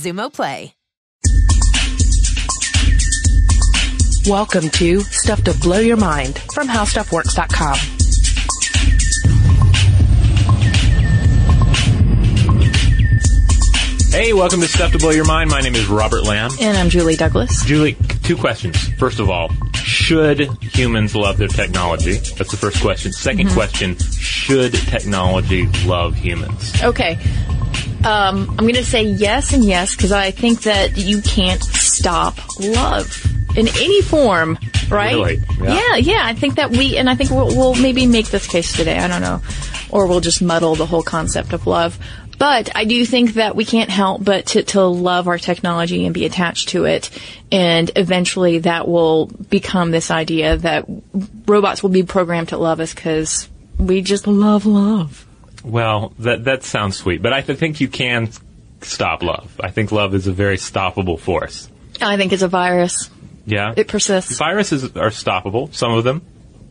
Xumo Play. Welcome to Stuff to Blow Your Mind from HowStuffWorks.com. Hey, welcome to Stuff to Blow Your Mind. My name is Robert Lamb. And I'm Julie Douglas. Julie, two questions. First of all, should humans love their technology? That's the first question. 2nd mm-hmm. question, should technology love humans? Okay. Um, I'm going to say yes and yes because I think that you can't stop love in any form, right? Really? Yeah. yeah, yeah. I think that we, and I think we'll, we'll maybe make this case today. I don't know, or we'll just muddle the whole concept of love. But I do think that we can't help but to, to love our technology and be attached to it. And eventually that will become this idea that robots will be programmed to love us because we just love love. Well, that that sounds sweet, but I think you can stop love. I think love is a very stoppable force. I think it's a virus. Yeah. It persists. Viruses are stoppable, some of them.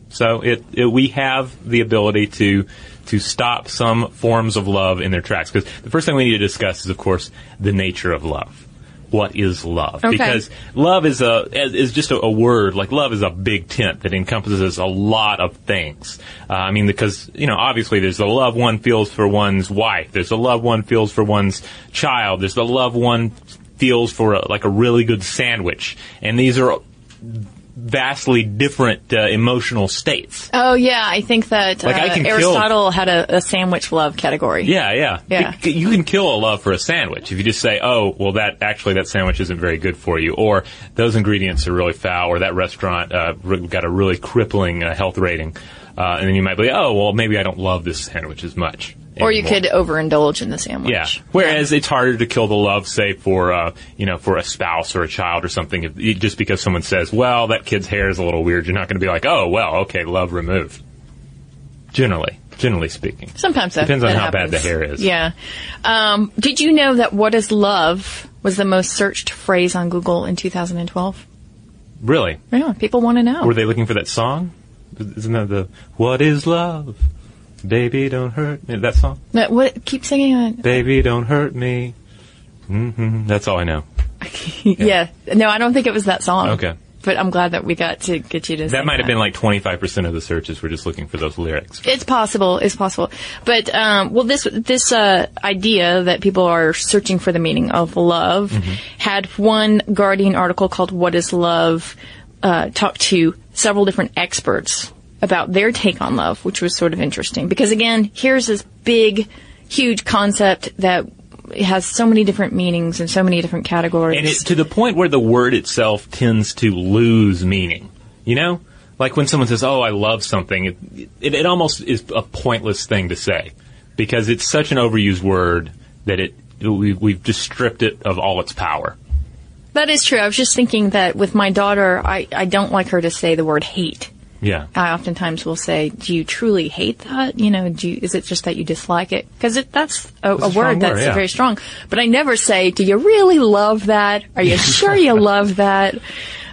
So it, it we have the ability to to stop some forms of love in their tracks. Because the first thing we need to discuss is, of course, the nature of love. What is love? Okay. Because love is a is just a, a word. Like love is a big tent that encompasses a lot of things. Uh, I mean, because you know, obviously, there's the love one feels for one's wife. There's the love one feels for one's child. There's the love one feels for a, like a really good sandwich. And these are vastly different uh, emotional states. Oh yeah, I think that Like, I uh, can kill- Aristotle had a, a sandwich love category. Yeah, yeah. Yeah. It- you can kill a love for a sandwich if you just say, "Oh, well, that actually that sandwich isn't very good for you," or "Those ingredients are really foul," or "That restaurant uh, got a really crippling uh, health rating," uh, and then you might be, "Oh, well, maybe I don't love this sandwich as much." Or you anymore." could overindulge in the sandwich. Yeah. Whereas it's harder to kill the love, say for uh, you know for a spouse or a child or something, if, just because someone says, "Well, that kid's hair is a little weird," you're not going to be like, "Oh, well, okay, love removed." Generally, generally speaking, Sometimes that Depends on how bad the hair is. Yeah. Um, did you know that "What is love" was the most searched phrase on Google in 2012? really. Yeah, people want to know. Were they looking for that song? Isn't that the "What is love"? Baby, don't hurt me. That song. But what? Keep singing it. Baby, don't hurt me. hmm That's all I know. Yeah. No, I don't think it was that song. Okay. but I'm glad that we got to get you to. That might have been like 25% of the searches were just looking for those lyrics. It's possible. It's possible. But um, well, this this uh, idea that people are searching for the meaning of love Mm-hmm. had one Guardian article called "What Is Love." Uh, talked to several different experts about their take on love, which was sort of interesting because again, here's this big, huge concept that has so many different meanings and so many different categories. And it's to the point where the word itself tends to lose meaning. You know? Like when someone says, oh, I love something, it, it, it almost is a pointless thing to say. Because it's such an overused word that it, we, we've just stripped it of all its power. that is true. I was just thinking that with my daughter, I, I don't like her to say the word hate. Yeah. I oftentimes will say, "Do you truly hate that? You know, do you, is it just that you dislike it? Because that's a, a, a word, that's yeah. very strong. But I never say, "Do you really love that? Are you sure you love that?"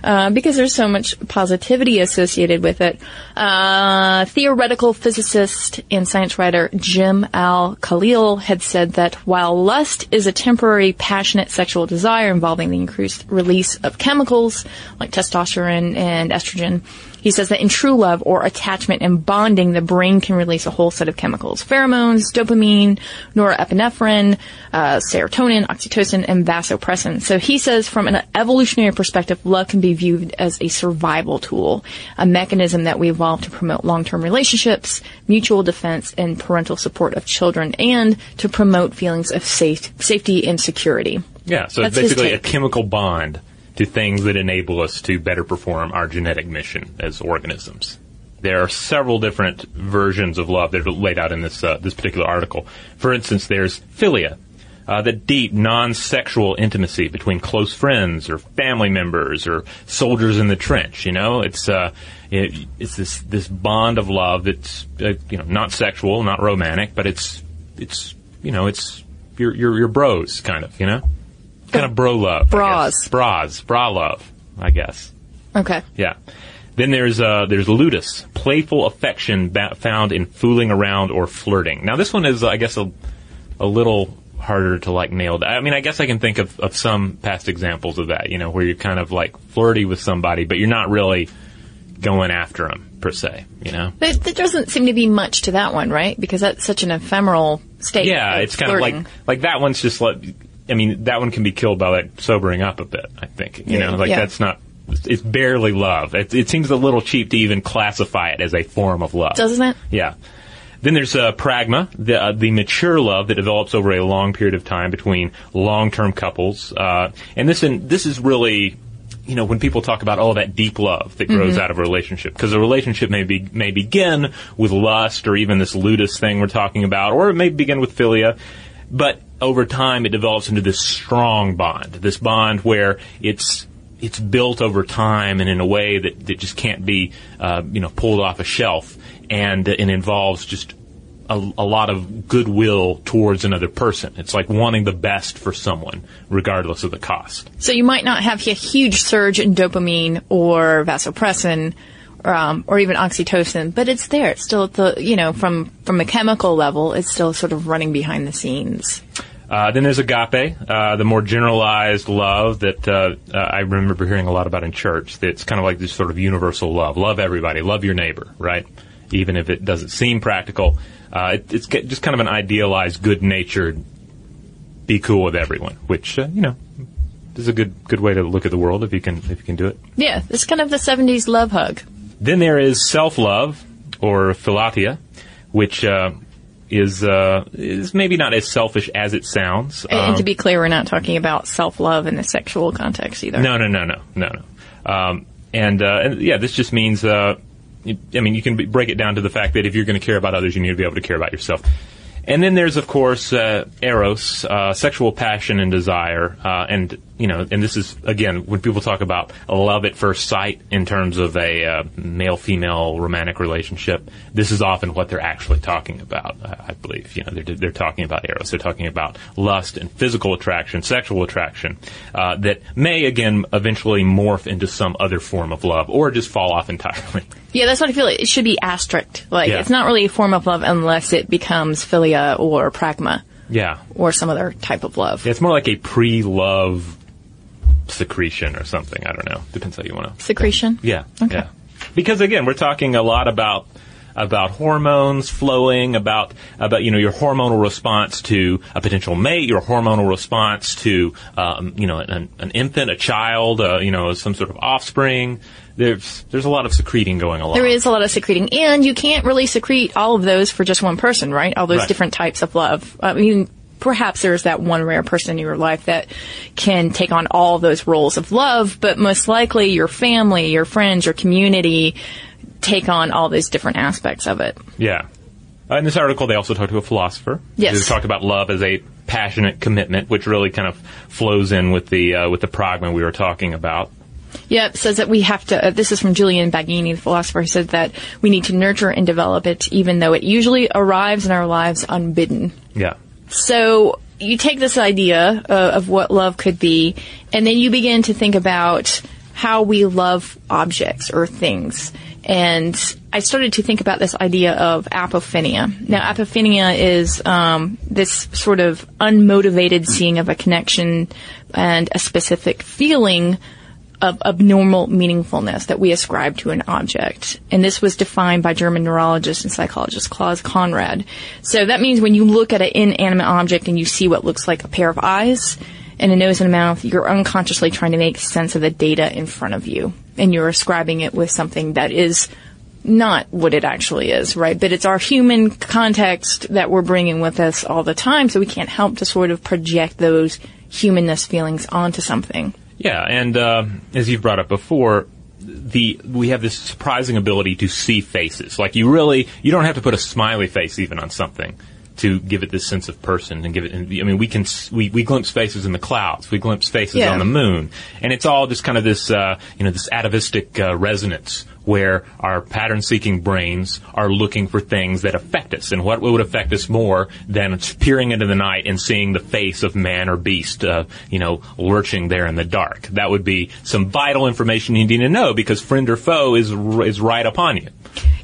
Uh, because there's so much positivity associated with it. Uh, theoretical physicist and science writer Jim Al Khalili had said that while lust is a temporary, passionate sexual desire involving the increased release of chemicals like testosterone and estrogen, he says that in true love or attachment and bonding, the brain can release a whole set of chemicals. Pheromones, dopamine, norepinephrine, uh, serotonin, oxytocin, and vasopressin. So he says from an evolutionary perspective, love can be viewed as a survival tool, a mechanism that we evolved to promote long-term relationships, mutual defense, and parental support of children, and to promote feelings of safe, safety and security. Yeah, so it's That's his basically a chemical bond to things that enable us to better perform our genetic mission as organisms. There are several different versions of love that are laid out in this uh, this particular article. For instance, there's philia, uh, the deep, non-sexual intimacy between close friends or family members or soldiers in the trench. You know, it's uh, it, it's this this bond of love that's uh, you know not sexual, not romantic, but it's it's you know it's your your your bros kind of you know kind of bro love. Bras. bras, bra love, I guess. Okay. Yeah. Then there's uh, there's ludus, playful affection ba- found in fooling around or flirting. Now this one is, I guess, a, a little harder to like nail. I mean, I guess I can think of, of some past examples of that. You know, where you're kind of like flirty with somebody, but you're not really going after them per se. You know. There, there doesn't seem to be much to that one, right? Because that's such an ephemeral state. Yeah, it's kind flirting. of like like that one's just like. I mean, that one can be killed by like sobering up a bit. I think you know, like Yeah. that's not. It's barely love. It, it seems a little cheap to even classify it as a form of love. doesn't it? Yeah. Then there's uh, pragma, the, uh, the mature love that develops over a long period of time between long-term couples. Uh, and this in, this is really, you know, when people talk about oh that deep love that grows out of a relationship, because a relationship may be may begin with lust or even this ludus thing we're talking about, or it may begin with philia, but over time it develops into this strong bond, this bond where it's it's built over time and in a way that, that just can't be, uh, you know, pulled off a shelf, and it involves just a, a lot of goodwill towards another person. It's like wanting the best for someone, regardless of the cost. So you might not have a huge surge in dopamine or vasopressin, um, or even oxytocin, but it's there. It's still at the, you know, from from a chemical level, it's still sort of running behind the scenes. Uh, then there's agape, uh, the more generalized love that uh, uh, I remember hearing a lot about in church. That's kind of like this sort of universal love. Love everybody. Love your neighbor, right? Even if it doesn't seem practical. Uh, it, it's just kind of an idealized, good-natured, be cool with everyone, which, uh, you know, is a good good way to look at the world if you can if you can do it. Yeah, it's kind of the '70s love hug. Then there is self-love, or philautia, which uh, is uh, is maybe not as selfish as it sounds. And, and to Um, be clear, we're not talking about self-love in the sexual context either. No, no, no, no, no, no. Um, and, uh, and yeah, this just means, uh, you- I mean, you can break it down to the fact that if you're going to care about others, you need to be able to care about yourself. And then there's, of course, uh, eros, uh, sexual passion and desire, uh, and you know, and this is again when people talk about love at first sight in terms of a uh, male-female romantic relationship. This is often what they're actually talking about. Uh, I believe, you know, they're they're talking about eros. They're talking about lust and physical attraction, sexual attraction uh, that may again eventually morph into some other form of love or just fall off entirely. Yeah, that's what I feel. like. It should be asterisk. Like Yeah. it's not really a form of love unless it becomes philia or pragma Yeah. or some other type of love. It's more like a pre-love secretion or something. I don't know. Depends how you want to. Secretion? Yeah. Okay. Yeah. Because again, we're talking a lot about about hormones flowing, about about you know your hormonal response to a potential mate, your hormonal response to um, you know an, an infant, a child, uh, you know some sort of offspring. There's there's a lot of secreting going along. There is a lot of secreting, and you can't really secrete all of those for just one person, right? All those Right. different types of love. I mean, perhaps there's that one rare person in your life that can take on all those roles of love, but most likely your family, your friends, your community take on all those different aspects of it. Yeah. Uh, in this article, they also talked to a philosopher. Yes. They talked about love as a passionate commitment, which really kind of flows in with the uh, with the pragma we were talking about. Yeah, it says that we have to, uh, this is from Julian Baggini, the philosopher, who said that we need to nurture and develop it even though it usually arrives in our lives unbidden. Yeah. So you take this idea uh, of what love could be, and then you begin to think about how we love objects or things. And I started to think about this idea of apophenia. Now, apophenia is um, this sort of unmotivated seeing of a connection and a specific feeling of abnormal meaningfulness that we ascribe to an object. And this was defined by German neurologist and psychologist Klaus Conrad. So that means when you look at an inanimate object and you see what looks like a pair of eyes and a nose and a mouth, you're unconsciously trying to make sense of the data in front of you. And you're ascribing it with something that is not what it actually is, right? But it's our human context that we're bringing with us all the time, so we can't help to sort of project those humanness feelings onto something. Yeah, and uh, as you've brought up before, the we have this surprising ability to see faces. Like you really, you don't have to put a smiley face even on something to give it this sense of person and give it. I mean, we can we, we glimpse faces in the clouds, we glimpse faces Yeah. on the moon, and it's all just kind of this uh, you know this atavistic uh, resonance where our pattern-seeking brains are looking for things that affect us, and what would affect us more than peering into the night and seeing the face of man or beast, uh, you know, lurching there in the dark. That would be some vital information you need to know because friend or foe is is right upon you.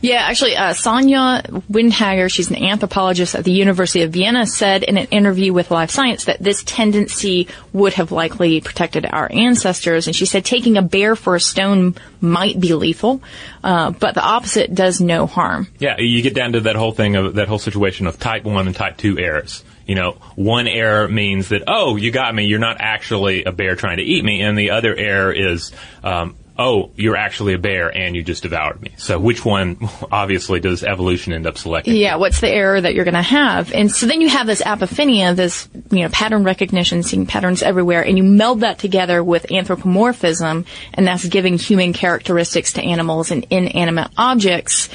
Yeah, actually, uh, Sonia Windhager, she's an anthropologist at the University of Vienna, said in an interview with Live Science that this tendency would have likely protected our ancestors. And she said taking a bear for a stone might be lethal, uh, but the opposite does no harm. Yeah, you get down to that whole thing of that whole situation of type one and type two errors. You know, one error means that oh, you got me. You're not actually a bear trying to eat me, and the other error is. Um, Oh, you're actually a bear and you just devoured me. So which one, obviously, does evolution end up selecting? Yeah, what's the error that you're going to have? And so then you have this apophenia, this, you know, pattern recognition, seeing patterns everywhere, and you meld that together with anthropomorphism, and that's giving human characteristics to animals and inanimate objects.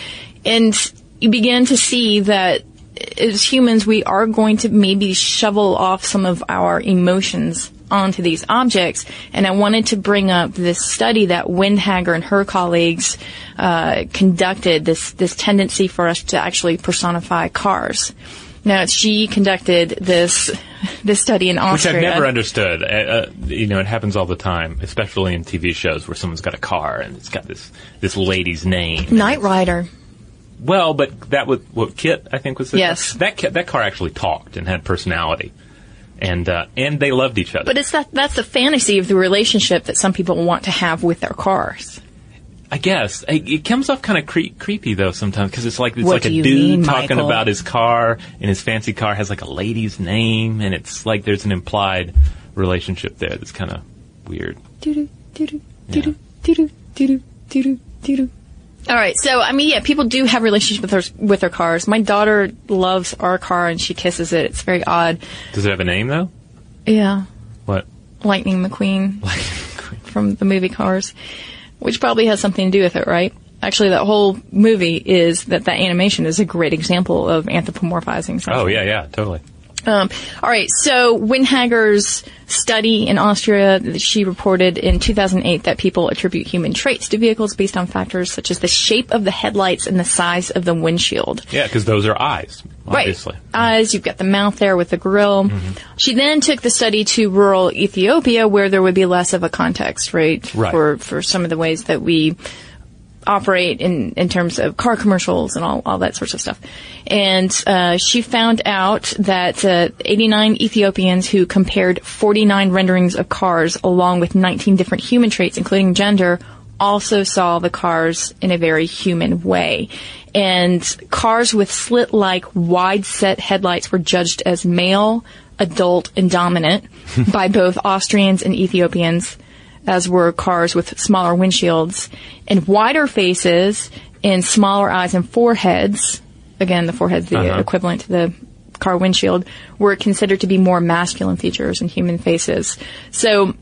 And you begin to see that as humans, we are going to maybe shovel off some of our emotions onto these objects. And I wanted to bring up this study that Windhager and her colleagues uh, conducted. This this tendency for us to actually personify cars. Now she conducted this this study in Austria, Which I've never understood. Uh, uh, you know, it happens all the time, especially in TV shows where someone's got a car and it's got this this lady's name. Knight Rider. Well, but that was what KITT I think was the Yes. that that car actually talked and had personality, and uh, and they loved each other. But it's that that's the fantasy of the relationship that some people want to have with their cars. I guess it, it comes off kind of cre- creepy though sometimes because it's like it's What like a dude mean, talking Michael? about his car, and his fancy car has like a lady's name, and it's like there's an implied relationship there that's kind of weird. All right, so I mean, yeah, people do have relationships with their with their cars. My daughter loves our car and she kisses it. It's very odd. Does it have a name though? Yeah, What? Lightning McQueen Lightning McQueen. from the movie Cars, which probably has something to do with it, right? Actually, that whole movie is that that animation is a great example of anthropomorphizing. Something. Oh yeah, yeah, totally. Um, all right, so Windhager's study in Austria, she reported in 2008 that people attribute human traits to vehicles based on factors such as the shape of the headlights and the size of the windshield. Yeah, because those are eyes, obviously. Right. Eyes, you've got the mouth there with the grill. She then took the study to rural Ethiopia where there would be less of a context, right? Right. For, for some of the ways that we operate in, in terms of car commercials and all, all that sorts of stuff. And uh, she found out that uh, 89 Ethiopians who compared 49 renderings of cars along with 19 different human traits, including gender, also saw the cars in a very human way. And cars with slit-like wide set headlights were judged as male, adult, and dominant by both Austrians and Ethiopians as were cars with smaller windshields, and wider faces and smaller eyes and foreheads. Again, the forehead's the uh-huh. equivalent to the car windshield, were considered to be more masculine features in human faces. So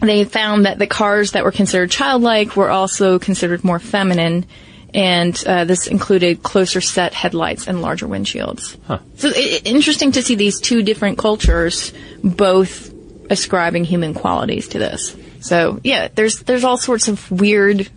they found that the cars that were considered childlike were also considered more feminine, and uh, this included closer set headlights and larger windshields. Huh. So it, interesting to see these two different cultures both ascribing human qualities to this. So yeah, there's there's all sorts of weird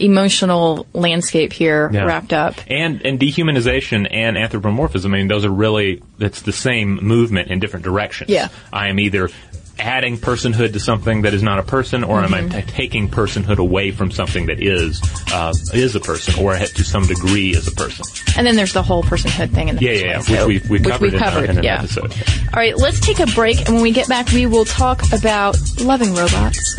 emotional landscape here yeah. wrapped up. And and dehumanization and anthropomorphism. I mean, those are really it's the same movement in different directions. Yeah. I am either adding personhood to something that is not a person, or mm-hmm. am I t- taking personhood away from something that is uh, is a person, or to some degree is a person? And then there's the whole personhood thing in the yeah, yeah, yeah, so, which we, we covered, we covered in, a, in yeah. episode. All right, let's take a break, and when we get back, we will talk about loving robots.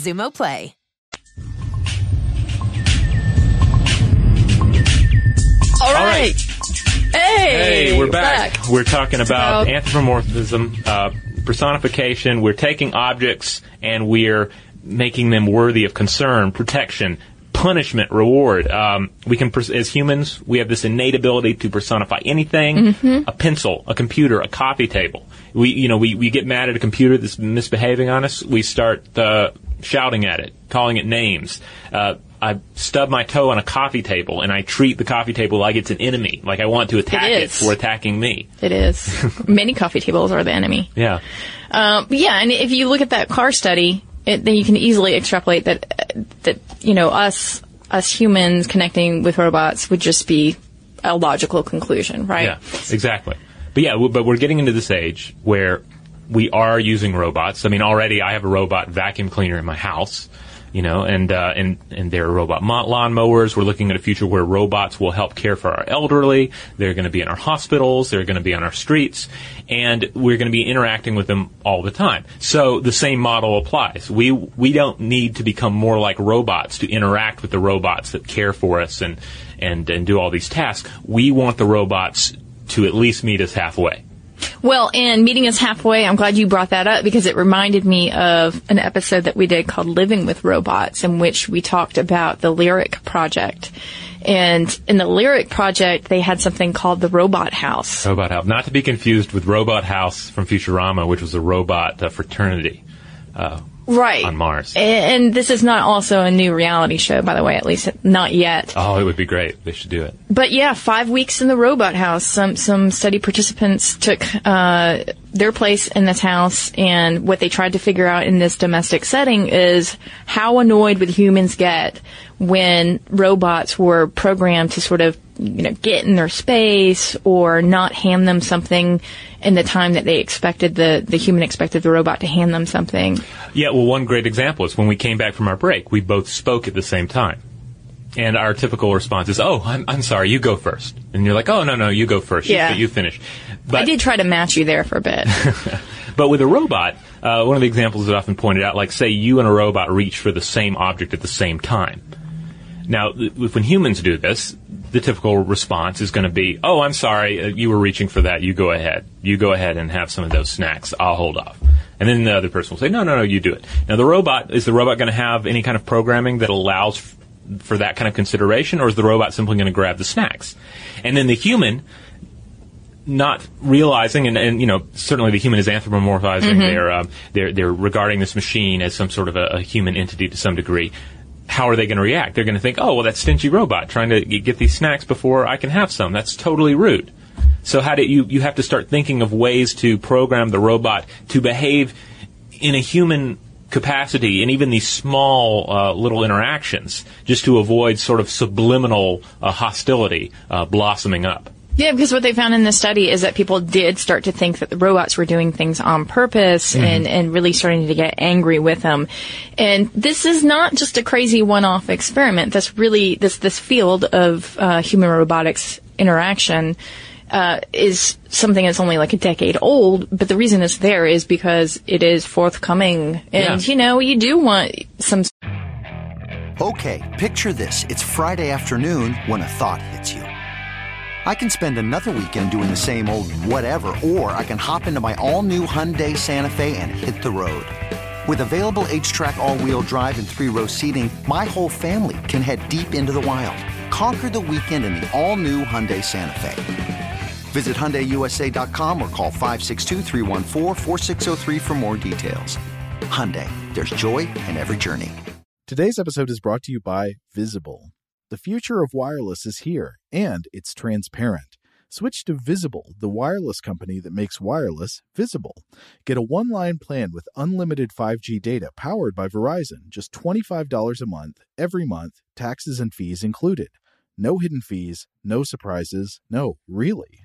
Xumo Play. All right. Hey, Hey, we're back. We're talking about About- anthropomorphism, uh, personification. We're taking objects and we're making them worthy of concern, protection, punishment, reward. Um, we can, as humans, we have this innate ability to personify anything: a pencil, a computer, a coffee table. We, you know, we, we get mad at a computer that's misbehaving on us. We start uh, shouting at it, calling it names. Uh, I stub my toe on a coffee table and I treat the coffee table like it's an enemy, like I want to attack it for attacking me. It is. Many coffee tables are the enemy. Yeah. Um, yeah, and if you look at that car study, it, then you can easily extrapolate that that you know us us humans connecting with robots would just be a logical conclusion, right? Yeah, exactly. But yeah, but we're getting into this age where we are using robots. I mean, already I have a robot vacuum cleaner in my house, you know, and uh, and and there are robot lawn mowers. We're looking at a future where robots will help care for our elderly. They're going to be in our hospitals. They're going to be on our streets, and we're going to be interacting with them all the time. So the same model applies. We we don't need to become more like robots to interact with the robots that care for us and and and do all these tasks. We want the robots to at least meet us halfway. Well, and meeting us halfway, I'm glad you brought that up because it reminded me of an episode that we did called Living with Robots in which we talked about the LIREC Project. And in the LIREC Project, they had something called the Robot House. Robot House, not to be confused with Robot House from Futurama, which was a robot uh, fraternity uh, Right. on Mars. And this is not also a new reality show, by the way, at least not yet. Oh, it would be great. They should do it. But yeah, five weeks in the robot house. Some some study participants took uh, their place in this house, and what they tried to figure out in this domestic setting is how annoyed would humans get when robots were programmed to sort of you know get in their space or not hand them something in the time that they expected the the human expected the robot to hand them something. Yeah, well, one great example is when we came back from our break, we both spoke at the same time. And our typical response is, "Oh, I'm, I'm sorry, you go first. And you're like, "Oh, no, no, you go first. You- Yeah. You, finish." But I did try to match you there for a bit. But with a robot, uh, one of the examples that often pointed out, like say you and a robot reach for the same object at the same time. Now, when humans do this, the typical response is going to be, "Oh, I'm sorry, uh, you were reaching for that. You go ahead. You go ahead and have some of those snacks. I'll hold off." And then the other person will say, "No, no, no, you do it." Now, the robot is the robot going to have any kind of programming that allows for that kind of consideration, or is the robot simply going to grab the snacks? And then the human not realizing, and, and you know, certainly the human is anthropomorphizing. They're, um, they're they're regarding this machine as some sort of a, a human entity to some degree. How are they going to react? They're going to think, "Oh, well, that stingy robot trying to get these snacks before I can have some. That's totally rude." So how do you you have to start thinking of ways to program the robot to behave in a human capacity and even these small uh, little interactions just to avoid sort of subliminal uh, hostility uh, blossoming up. Yeah, because what they found in this study is that people did start to think that the robots were doing things on purpose and, and really starting to get angry with them. And this is not just a crazy one-off experiment. This really, this, this field of uh, human robotics interaction uh, is something that's only like a decade old, but the reason it's there is because it is forthcoming. And, Yeah. you know, you do want some Okay, picture this. It's Friday afternoon when a thought hits you. I can spend another weekend doing the same old whatever, or I can hop into my all new Hyundai Santa Fe and hit the road. With available HTRAC, all wheel drive, and three row seating, my whole family can head deep into the wild. Conquer the weekend in the all new Hyundai Santa Fe. Visit HyundaiUSA.com or call 562-314-4603 for more details. Hyundai, there's joy in every journey. Today's episode is brought to you by Visible. The future of wireless is here, and it's transparent. Switch to Visible, the wireless company that makes wireless visible. Get a one line plan with unlimited 5G data powered by Verizon, just $25 a month, every month, taxes and fees included. No hidden fees, no surprises, no, really.